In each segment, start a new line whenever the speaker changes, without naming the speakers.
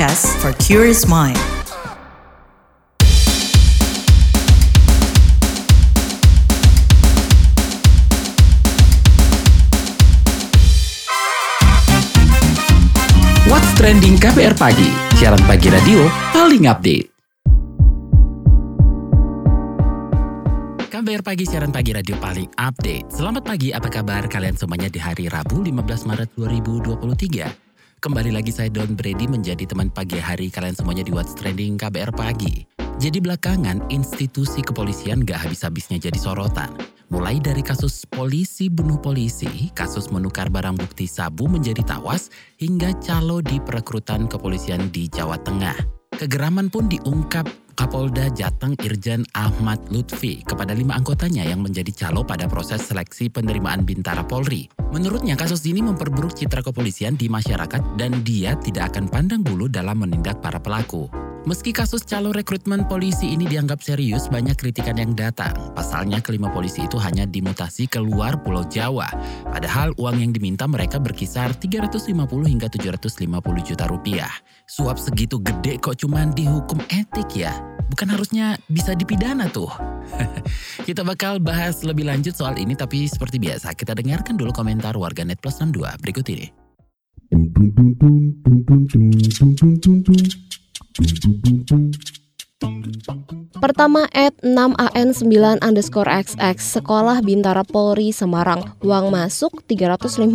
podcast for curious mind.
What's Trending KBR Pagi, siaran pagi radio paling update. KBR Pagi, siaran pagi radio paling update. Selamat pagi, apa kabar kalian semuanya di hari Rabu 15 Maret 2023? Kembali lagi saya Don Brady menjadi teman pagi hari kalian semuanya di What's Trending KBR Pagi. Jadi belakangan institusi kepolisian gak habis-habisnya jadi sorotan. Mulai dari kasus polisi bunuh polisi, kasus menukar barang bukti sabu menjadi tawas, hingga calo di perekrutan kepolisian di Jawa Tengah. Kegeraman pun diungkap Kapolda Jateng Irjen Ahmad Lutfi kepada lima anggotanya yang menjadi calo pada proses seleksi penerimaan Bintara Polri. Menurutnya kasus ini memperburuk citra kepolisian di masyarakat dan dia tidak akan pandang bulu dalam menindak para pelaku. Meski kasus calo rekrutmen polisi ini dianggap serius, banyak kritikan yang datang. Pasalnya kelima polisi itu hanya dimutasi keluar Pulau Jawa. Padahal uang yang diminta mereka berkisar 350 hingga 750 juta rupiah. Suap segitu gede kok cuman dihukum etik ya? Bukan harusnya bisa dipidana tuh. kita bakal bahas lebih lanjut soal ini tapi seperti biasa kita dengarkan dulu komentar warganet plus 62 berikut ini. Thank you.
Pertama, at 6AN9 underscore XX, Sekolah Bintara Polri Semarang. Uang masuk 350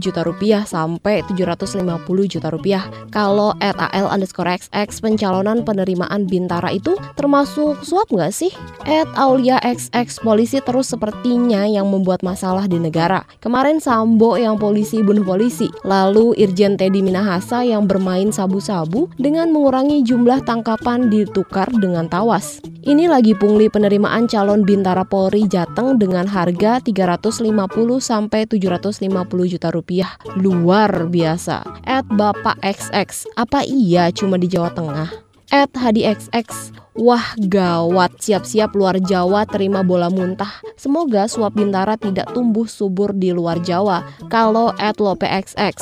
juta rupiah sampai 750 juta rupiah. Kalau at AL underscore XX, pencalonan penerimaan Bintara itu termasuk suap nggak sih? At Aulia XX, polisi terus sepertinya yang membuat masalah di negara. Kemarin Sambo yang polisi bunuh polisi. Lalu Irjen Teddy Minahasa yang bermain sabu-sabu dengan mengurangi jumlah tangkapan ditukar dengan tawas. Ini lagi pungli penerimaan calon Bintara Polri Jateng dengan harga 350 sampai 750 juta rupiah. Luar biasa. At Bapak XX, apa iya cuma di Jawa Tengah? At Hadi XX, Wah gawat, siap-siap luar Jawa terima bola muntah. Semoga suap Bintara tidak tumbuh subur di luar Jawa. Kalau at Lope XX,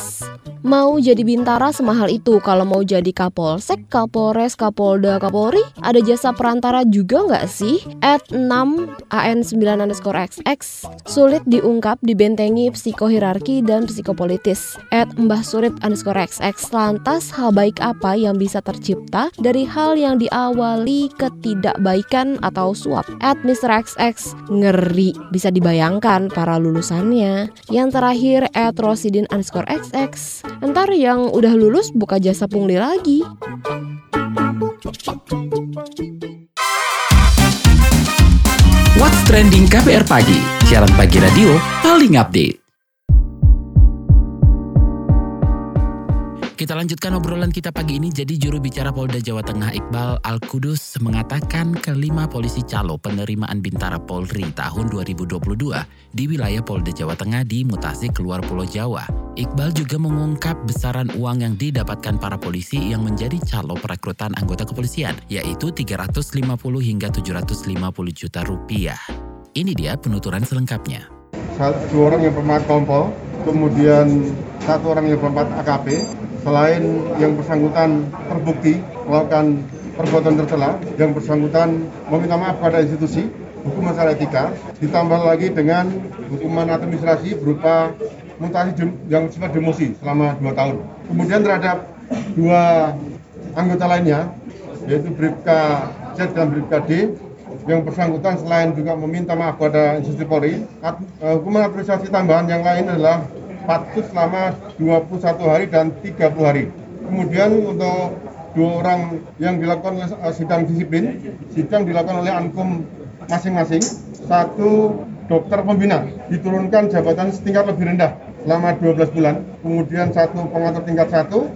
mau jadi Bintara semahal itu kalau mau jadi Kapolsek, Kapolres, Kapolda, Kapolri, ada jasa perantara juga nggak sih? At 6 AN9 underscore XX, sulit diungkap dibentengi psikohirarki dan psikopolitis. At Mbah Surit underscore XX, lantas hal baik apa yang bisa tercipta dari hal yang diawali ketidakbaikan atau suap. At Mr. XX ngeri bisa dibayangkan para lulusannya. Yang terakhir at Rosidin underscore XX. Ntar yang udah lulus buka jasa pungli lagi.
What's Trending KBR Pagi, siaran pagi radio paling update. Kita lanjutkan obrolan kita pagi ini. Jadi juru bicara Polda Jawa Tengah Iqbal Al-Kudus mengatakan kelima polisi calo penerimaan Bintara Polri tahun 2022 di wilayah Polda Jawa Tengah dimutasi keluar Pulau Jawa. Iqbal juga mengungkap besaran uang yang didapatkan para polisi yang menjadi calo perekrutan anggota kepolisian, yaitu 350 hingga 750 juta rupiah. Ini dia penuturan selengkapnya.
Satu orang yang pemat kompol, kemudian satu orang yang pemat AKP, selain yang bersangkutan terbukti melakukan perbuatan tercela, yang bersangkutan meminta maaf pada institusi, hukum masalah etika, ditambah lagi dengan hukuman administrasi berupa mutasi yang sifat demosi selama dua tahun. Kemudian terhadap dua anggota lainnya, yaitu Bribka Z dan Bribka D, yang bersangkutan selain juga meminta maaf pada institusi Polri, hukuman administrasi tambahan yang lain adalah patut selama 21 hari dan 30 hari. Kemudian untuk dua orang yang dilakukan oleh sidang disiplin, sidang dilakukan oleh ankum masing-masing. Satu dokter pembina diturunkan jabatan setingkat lebih rendah selama 12 bulan. Kemudian satu pengatur tingkat satu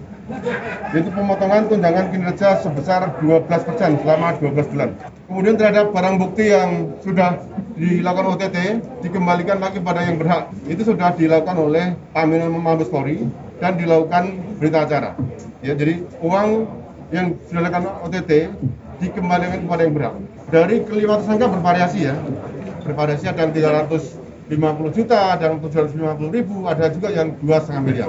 yaitu pemotongan tunjangan kinerja sebesar 12% selama 12 bulan. Kemudian terhadap barang bukti yang sudah dilakukan OTT dikembalikan lagi pada yang berhak. Itu sudah dilakukan oleh Pamina Mabes Polri dan dilakukan berita acara. Ya, jadi uang yang sudah dilakukan OTT dikembalikan kepada yang berhak. Dari kelima tersangka bervariasi ya. Bervariasi ada yang 350 50 juta, ada yang 750 ribu, ada juga yang dua setengah miliar.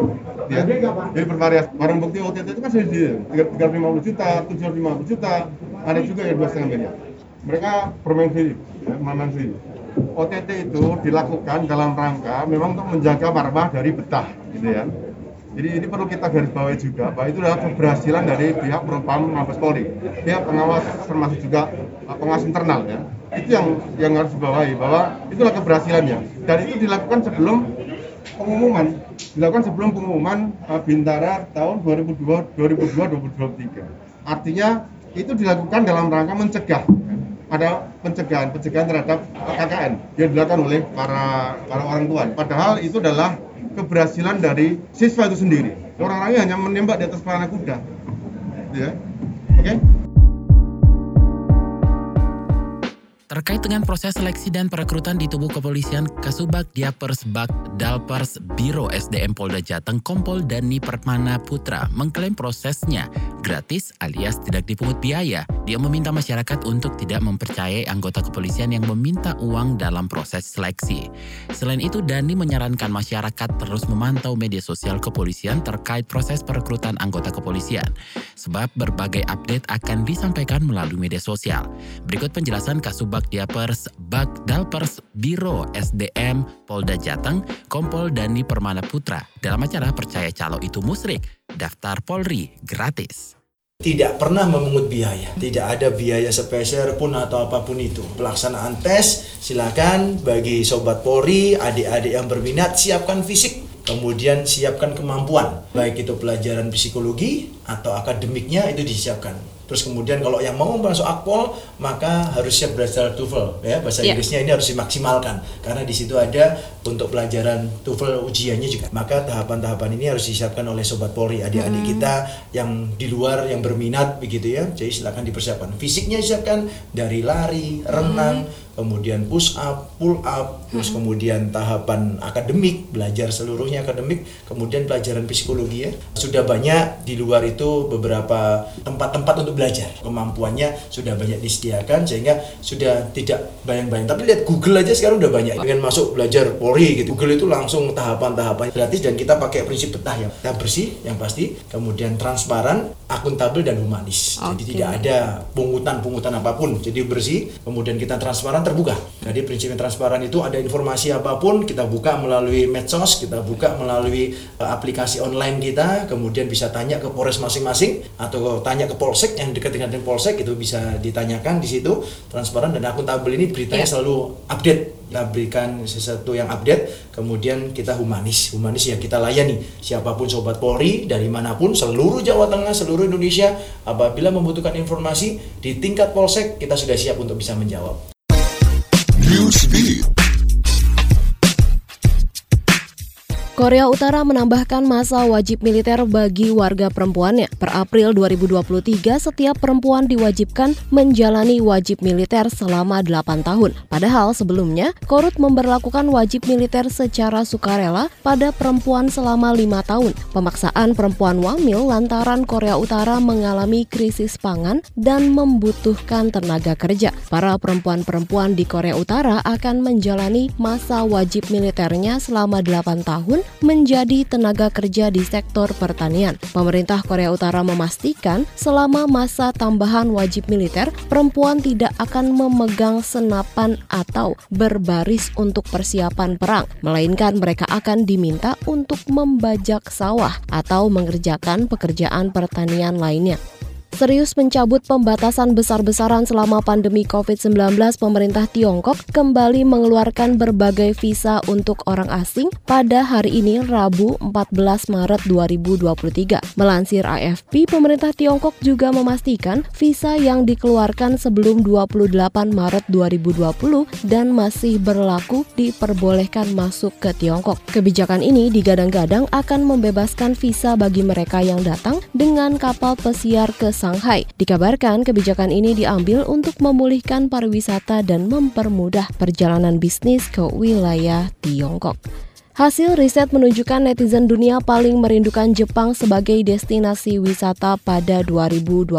Ya. Jadi bervariasi. Barang bukti OTT itu kan sedih, 350 juta, 750 juta, ada juga yang dua setengah miliar. Mereka bermain sendiri, ya, bermain sendiri. OTT itu dilakukan dalam rangka memang untuk menjaga marwah dari betah, gitu ya. Jadi ini perlu kita garis bawahi juga bahwa itu adalah keberhasilan dari pihak Propam Mabes Polri, pihak pengawas termasuk juga uh, pengawas internal ya. Itu yang yang harus dibawahi bahwa itulah keberhasilannya dan itu dilakukan sebelum pengumuman, dilakukan sebelum pengumuman uh, Bintara tahun 2002 2023. Artinya itu dilakukan dalam rangka mencegah ada pencegahan pencegahan terhadap KKN yang dilakukan oleh para para orang tua. Padahal itu adalah keberhasilan dari siswa itu sendiri. Orang-orangnya hanya menembak di atas pelana kuda. Ya. Oke? Okay?
Terkait dengan proses seleksi dan perekrutan di tubuh kepolisian, Kasubag Diapers Bak Dalpers Biro SDM Polda Jateng Kompol Dani Permana Putra mengklaim prosesnya gratis alias tidak dipungut biaya. Dia meminta masyarakat untuk tidak mempercayai anggota kepolisian yang meminta uang dalam proses seleksi. Selain itu, Dani menyarankan masyarakat terus memantau media sosial kepolisian terkait proses perekrutan anggota kepolisian, sebab berbagai update akan disampaikan melalui media sosial. Berikut penjelasan Kasubag Bakdiapers Bakdalpers Biro SDM Polda Jateng Kompol Dani Permana Putra dalam acara Percaya Calo Itu Musrik daftar Polri gratis
tidak pernah memungut biaya, tidak ada biaya spesial pun atau apa pun itu. Pelaksanaan tes, silakan bagi sobat Polri, adik-adik yang berminat, siapkan fisik, kemudian siapkan kemampuan, baik itu pelajaran psikologi atau akademiknya itu disiapkan Terus kemudian kalau yang mau masuk akpol maka harus siap belajar TOEFL ya bahasa yeah. Inggrisnya ini harus dimaksimalkan karena di situ ada untuk pelajaran TOEFL ujiannya juga. Maka tahapan-tahapan ini harus disiapkan oleh sobat Polri adik-adik hmm. kita yang di luar yang berminat begitu ya. Jadi silakan dipersiapkan. Fisiknya siapkan dari lari, renang, hmm kemudian push up, pull up, terus hmm. kemudian tahapan akademik, belajar seluruhnya akademik, kemudian pelajaran psikologi ya. Sudah banyak di luar itu beberapa tempat-tempat untuk belajar. Kemampuannya sudah banyak disediakan sehingga sudah tidak bayang-bayang. Tapi lihat Google aja sekarang udah banyak. Dengan masuk belajar Polri gitu. Google itu langsung tahapan-tahapan gratis dan kita pakai prinsip petah ya. Kita bersih yang pasti, kemudian transparan, akuntabel dan humanis. Okay. Jadi tidak ada pungutan-pungutan apa pun. Jadi bersih, kemudian kita transparan terbuka. Jadi prinsip transparan itu ada informasi apa pun kita buka melalui medsos, kita buka melalui uh, aplikasi online kita, kemudian bisa tanya ke Polres masing-masing atau tanya ke Polsek yang dekat dengan Polsek itu bisa ditanyakan di situ transparan dan akuntabel ini beritanya yeah. selalu update kita berikan sesuatu yang update kemudian kita humanis. Humanis yang kita layani. Siapa pun sobat Polri dari mana pun seluruh Jawa Tengah seluruh Indonesia apabila membutuhkan informasi di tingkat polsek kita sudah siap untuk bisa menjawab.
Newsbeat. Korea Utara menambahkan masa wajib militer bagi warga perempuannya. Per April 2023, setiap perempuan diwajibkan menjalani wajib militer selama 8 tahun. Padahal sebelumnya, Korut memberlakukan wajib militer secara sukarela pada perempuan selama 5 tahun. Pemaksaan perempuan wamil lantaran Korea Utara mengalami krisis pangan dan membutuhkan tenaga kerja. Para perempuan-perempuan di Korea Utara akan menjalani masa wajib militernya selama 8 tahun menjadi tenaga kerja di sektor pertanian. Pemerintah Korea Utara memastikan selama masa tambahan wajib militer, perempuan tidak akan memegang senapan atau berbaris untuk persiapan perang, melainkan mereka akan diminta untuk membajak sawah atau mengerjakan pekerjaan pertanian lainnya. Serius mencabut pembatasan besar-besaran selama pandemi COVID-19, pemerintah Tiongkok kembali mengeluarkan berbagai visa untuk orang asing pada hari ini Rabu 14 Maret 2023. Melansir AFP, pemerintah Tiongkok juga memastikan visa yang dikeluarkan sebelum 28 Maret 2020 dan masih berlaku diperbolehkan masuk ke Tiongkok. Kebijakan ini digadang-gadang akan membebaskan visa bagi mereka yang datang dengan kapal pesiar ke Shanghai. Dikabarkan kebijakan ini diambil untuk memulihkan pariwisata dan mempermudah perjalanan bisnis ke wilayah Tiongkok. Hasil riset menunjukkan netizen dunia paling merindukan Jepang sebagai destinasi wisata pada 2022.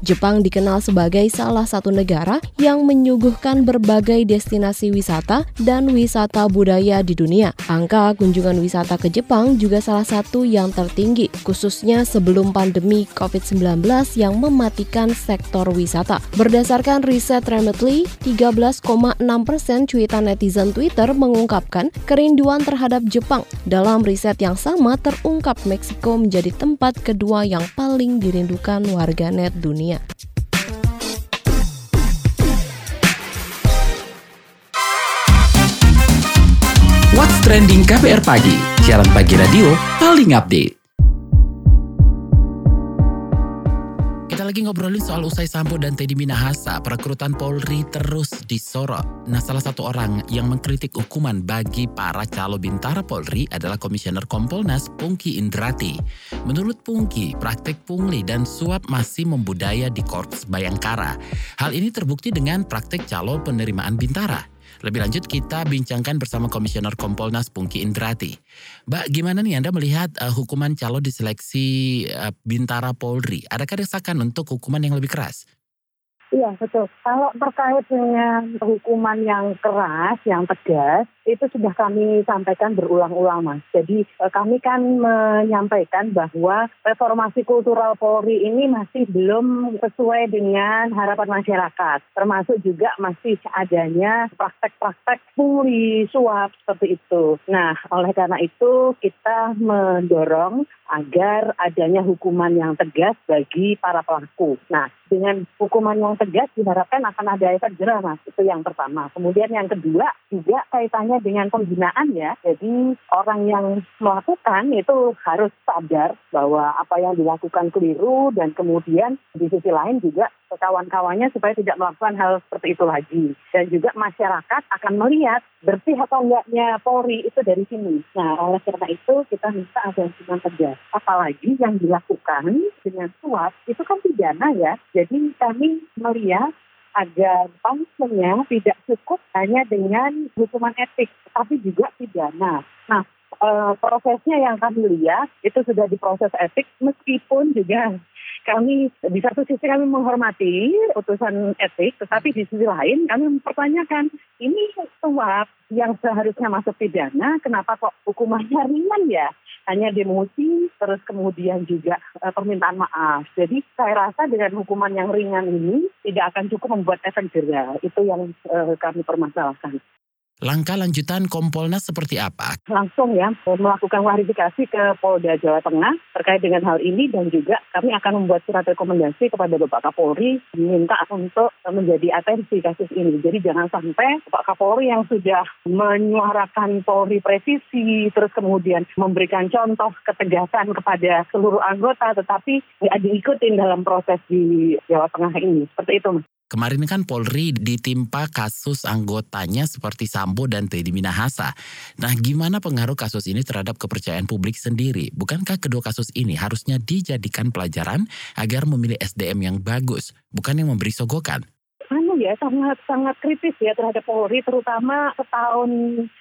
Jepang dikenal sebagai salah satu negara yang menyuguhkan berbagai destinasi wisata dan wisata budaya di dunia. Angka kunjungan wisata ke Jepang juga salah satu yang tertinggi, khususnya sebelum pandemi COVID-19 yang mematikan sektor wisata. Berdasarkan riset Remitly, 13,6 persen cuitan netizen Twitter mengungkapkan kerinduan terhadap terhadap Jepang. Dalam riset yang sama terungkap Meksiko menjadi tempat kedua yang paling dirindukan warganet dunia.
What's Trending KPR Pagi, siaran pagi radio paling update. Lagi ngobrolin soal usai Sambo dan Teddy Minahasa, perekrutan Polri terus disorot. Nah, salah satu orang yang mengkritik hukuman bagi para calon bintara Polri adalah Komisioner Kompolnas Pungki Indrati. Menurut Pungki, praktek pungli dan suap masih membudaya di Korps Bayangkara. Hal ini terbukti dengan praktek calon penerimaan bintara. Lebih lanjut kita bincangkan bersama Komisioner Kompolnas Pungki Indrati. Mbak, gimana nih Anda melihat uh, hukuman calon diseleksi uh, Bintara Polri? Adakah desakan untuk hukuman yang lebih keras?
Iya betul. Kalau terkait dengan hukuman yang keras, yang tegas, itu sudah kami sampaikan berulang-ulang mas. Jadi eh, kami kan menyampaikan bahwa reformasi kultural Polri ini masih belum sesuai dengan harapan masyarakat. Termasuk juga masih adanya praktek-praktek pungli, suap seperti itu. Nah oleh karena itu kita mendorong agar adanya hukuman yang tegas bagi para pelaku. Nah, dengan hukuman yang tegas diharapkan akan ada efek jerah, Mas. Itu yang pertama. Kemudian yang kedua juga kaitannya dengan pembinaan ya. Jadi orang yang melakukan itu harus sadar bahwa apa yang dilakukan keliru dan kemudian di sisi lain juga kawan-kawannya supaya tidak melakukan hal seperti itu lagi. Dan juga masyarakat akan melihat bersih atau enggaknya Polri itu dari sini. Nah, oleh karena itu kita minta ada hukuman tegas. Apalagi yang dilakukan dengan suap itu kan pidana ya. Jadi kami melihat agar punishmentnya tidak cukup hanya dengan hukuman etik, tapi juga pidana. Nah, e, prosesnya yang kami lihat itu sudah diproses etik meskipun juga kami di satu sisi kami menghormati utusan etik, tetapi di sisi lain kami mempertanyakan ini suap yang seharusnya masuk pidana, kenapa kok hukumannya ringan ya? Hanya demosi, terus kemudian juga e, permintaan maaf. Jadi saya rasa dengan hukuman yang ringan ini tidak akan cukup membuat efek jerah. Itu yang e, kami permasalahkan.
Langkah lanjutan Kompolnas seperti apa?
Langsung ya, melakukan klarifikasi ke Polda Jawa Tengah terkait dengan hal ini dan juga kami akan membuat surat rekomendasi kepada Bapak Kapolri minta untuk menjadi atensi kasus ini. Jadi jangan sampai Bapak Kapolri yang sudah menyuarakan Polri presisi, terus kemudian memberikan contoh ketegasan kepada seluruh anggota, tetapi tidak diikutin dalam proses di Jawa Tengah ini. Seperti itu, Mas.
Kemarin kan Polri ditimpa kasus anggotanya seperti Sambo dan Teddy Minahasa. Nah, gimana pengaruh kasus ini terhadap kepercayaan publik sendiri? Bukankah kedua kasus ini harusnya dijadikan pelajaran agar memilih SDM yang bagus, bukan yang memberi sogokan?
Ya sangat sangat kritis ya terhadap Polri terutama setahun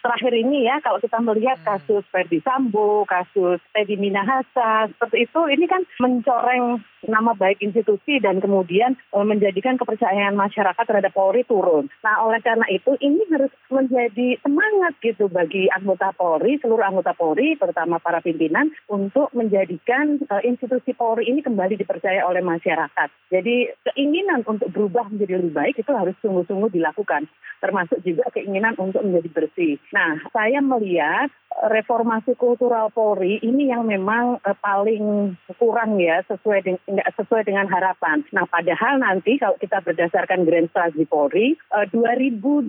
terakhir ini ya kalau kita melihat hmm. kasus Ferdi Sambo, kasus Teddy Minahasa seperti itu ini kan mencoreng nama baik institusi dan kemudian e, menjadikan kepercayaan masyarakat terhadap Polri turun. Nah oleh karena itu ini harus menjadi semangat gitu bagi anggota Polri seluruh anggota Polri terutama para pimpinan untuk menjadikan uh, institusi Polri ini kembali dipercaya oleh masyarakat. Jadi keinginan untuk berubah menjadi lebih baik itu harus sungguh-sungguh dilakukan, termasuk juga keinginan untuk menjadi bersih. Nah, saya melihat reformasi kultural Polri ini yang memang uh, paling kurang ya sesuai dengan sesuai dengan harapan. Nah, padahal nanti kalau kita berdasarkan Grand Strategy Polri uh, 2025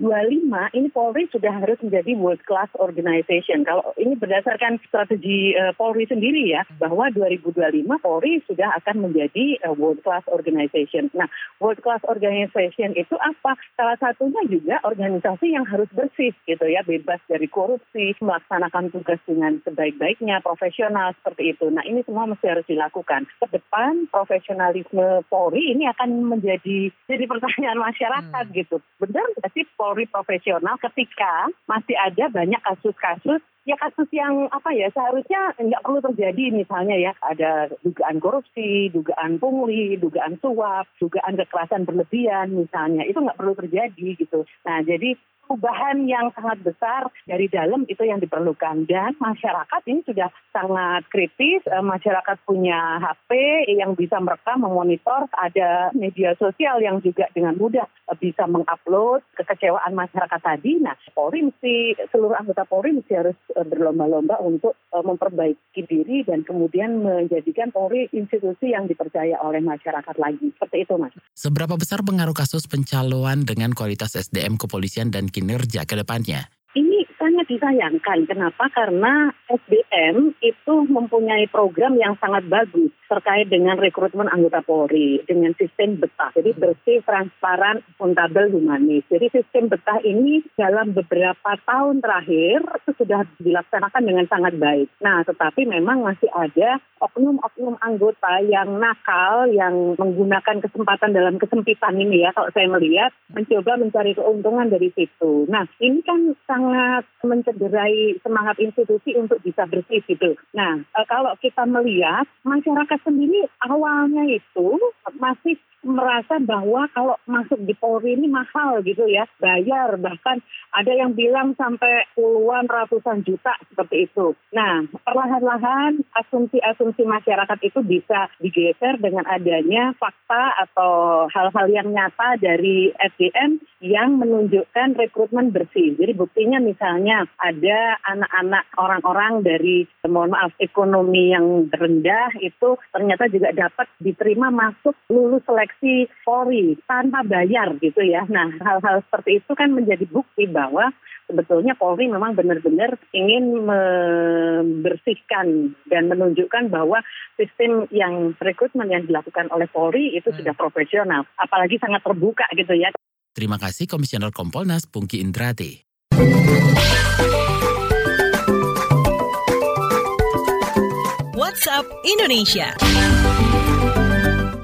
ini Polri sudah harus menjadi world class organization. Kalau ini berdasarkan strategi uh, Polri sendiri ya bahwa 2025 Polri sudah akan menjadi world class organization. Nah, world class organization itu apa? Salah satunya juga organisasi yang harus bersih gitu ya, bebas dari korupsi, melaksanakan tugas dengan sebaik-baiknya, profesional seperti itu. Nah ini semua mesti harus dilakukan. Ke depan profesionalisme Polri ini akan menjadi jadi pertanyaan masyarakat hmm. gitu. Benar nggak sih Polri profesional ketika masih ada banyak kasus-kasus ya kasus yang apa ya seharusnya nggak perlu terjadi misalnya ya ada dugaan korupsi, dugaan pungli, dugaan suap, dugaan kekerasan berlebihan misalnya itu nggak perlu terjadi gitu. Nah jadi perubahan yang sangat besar dari dalam itu yang diperlukan. Dan masyarakat ini sudah sangat kritis eh, masyarakat punya HP yang bisa merekam memonitor. Ada media sosial yang juga dengan mudah eh, bisa mengupload kekecewaan masyarakat tadi. Nah Polri mesti seluruh anggota Polri mesti harus eh, berlomba-lomba untuk memperbaiki diri dan kemudian menjadikan Polri institusi yang dipercaya oleh masyarakat lagi. Seperti itu Mas.
Seberapa besar pengaruh kasus pencalonan dengan kualitas SDM kepolisian dan kinerja ke depannya?
Ini sangat disayangkan. Kenapa? Karena SDM itu mempunyai program yang sangat bagus terkait dengan rekrutmen anggota Polri dengan sistem betah. Jadi bersih, transparan, akuntabel, humanis. Jadi sistem betah ini dalam beberapa tahun terakhir itu sudah dilaksanakan dengan sangat baik. Nah, tetapi memang masih ada oknum-oknum anggota yang nakal, yang menggunakan kesempatan dalam kesempitan ini ya, kalau saya melihat, mencoba mencari keuntungan dari situ. Nah, ini kan sangat mencederai semangat institusi untuk bisa bersih gitu. Nah, e, kalau kita melihat masyarakat sendiri awalnya itu masih merasa bahwa kalau masuk di Polri ini mahal gitu ya, bayar bahkan ada yang bilang sampai puluhan ratusan juta seperti itu. Nah, perlahan-lahan asumsi-asumsi masyarakat itu bisa digeser dengan adanya fakta atau hal-hal yang nyata dari SDM yang menunjukkan rekrutmen bersih. Jadi buktinya misalnya ada anak-anak orang-orang dari mohon maaf ekonomi yang rendah itu ternyata juga dapat diterima masuk lulus seleksi Polri tanpa bayar gitu ya. Nah hal-hal seperti itu kan menjadi bukti bahwa sebetulnya Polri memang benar-benar ingin membersihkan dan menunjukkan bahwa sistem yang rekrutmen yang dilakukan oleh Polri itu hmm. sudah profesional, apalagi sangat terbuka gitu ya.
Terima kasih Komisioner Kompolnas Pungki Indrati.
WhatsApp Indonesia.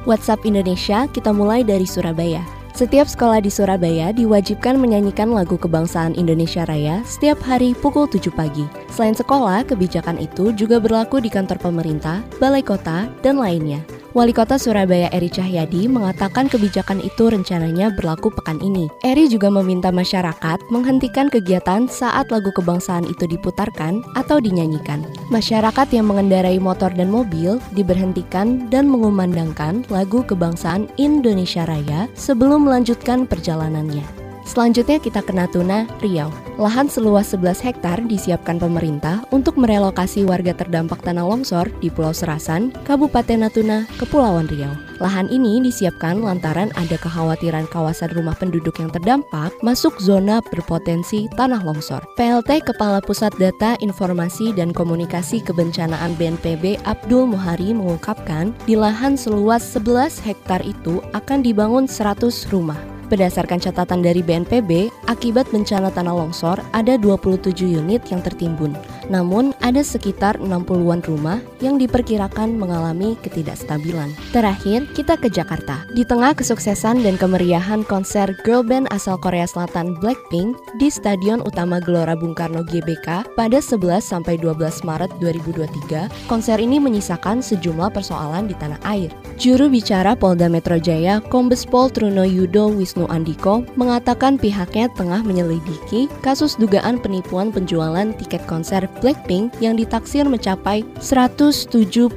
WhatsApp Indonesia kita mulai dari Surabaya. Setiap sekolah di Surabaya diwajibkan menyanyikan lagu kebangsaan Indonesia Raya setiap hari pukul 7 pagi. Selain sekolah, kebijakan itu juga berlaku di kantor pemerintah, balai kota, dan lainnya. Wali Kota Surabaya Eri Cahyadi mengatakan kebijakan itu rencananya berlaku pekan ini. Eri juga meminta masyarakat menghentikan kegiatan saat lagu kebangsaan itu diputarkan atau dinyanyikan. Masyarakat yang mengendarai motor dan mobil diberhentikan dan mengumandangkan lagu kebangsaan Indonesia Raya sebelum melanjutkan perjalanannya. Selanjutnya kita ke Natuna, Riau. Lahan seluas 11 hektar disiapkan pemerintah untuk merelokasi warga terdampak tanah longsor di Pulau Serasan, Kabupaten Natuna, Kepulauan Riau. Lahan ini disiapkan lantaran ada kekhawatiran kawasan rumah penduduk yang terdampak masuk zona berpotensi tanah longsor. PLT Kepala Pusat Data Informasi dan Komunikasi Kebencanaan BNPB Abdul Muhari mengungkapkan di lahan seluas 11 hektar itu akan dibangun 100 rumah. Berdasarkan catatan dari BNPB, akibat bencana tanah longsor ada 27 unit yang tertimbun. Namun, ada sekitar 60-an rumah yang diperkirakan mengalami ketidakstabilan. Terakhir, kita ke Jakarta. Di tengah kesuksesan dan kemeriahan konser girl band asal Korea Selatan Blackpink di Stadion Utama Gelora Bung Karno GBK pada 11 sampai 12 Maret 2023, konser ini menyisakan sejumlah persoalan di tanah air. Juru bicara Polda Metro Jaya, Kombes Pol Truno Yudo Wisnu Andiko, mengatakan pihaknya tengah menyelidiki kasus dugaan penipuan penjualan tiket konser Blackpink yang ditaksir mencapai 172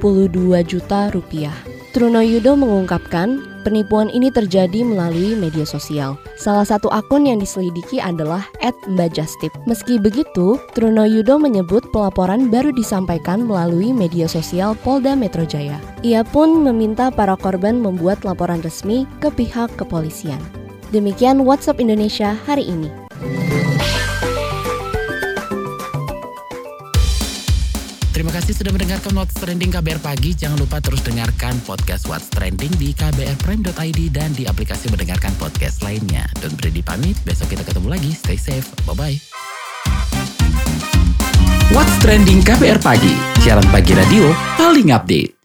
juta rupiah. Truno Yudo mengungkapkan penipuan ini terjadi melalui media sosial. Salah satu akun yang diselidiki adalah @mbajastip. Meski begitu, Truno Yudo menyebut pelaporan baru disampaikan melalui media sosial Polda Metro Jaya. Ia pun meminta para korban membuat laporan resmi ke pihak kepolisian. Demikian WhatsApp Indonesia hari ini.
Kasih sudah mendengarkan What's Trending KBR Pagi. Jangan lupa terus dengarkan podcast What's Trending di kbrprime.id dan di aplikasi mendengarkan podcast lainnya. Don't Brady pamit, besok kita ketemu lagi. Stay safe, bye-bye. What's Trending KBR Pagi, siaran pagi radio paling update.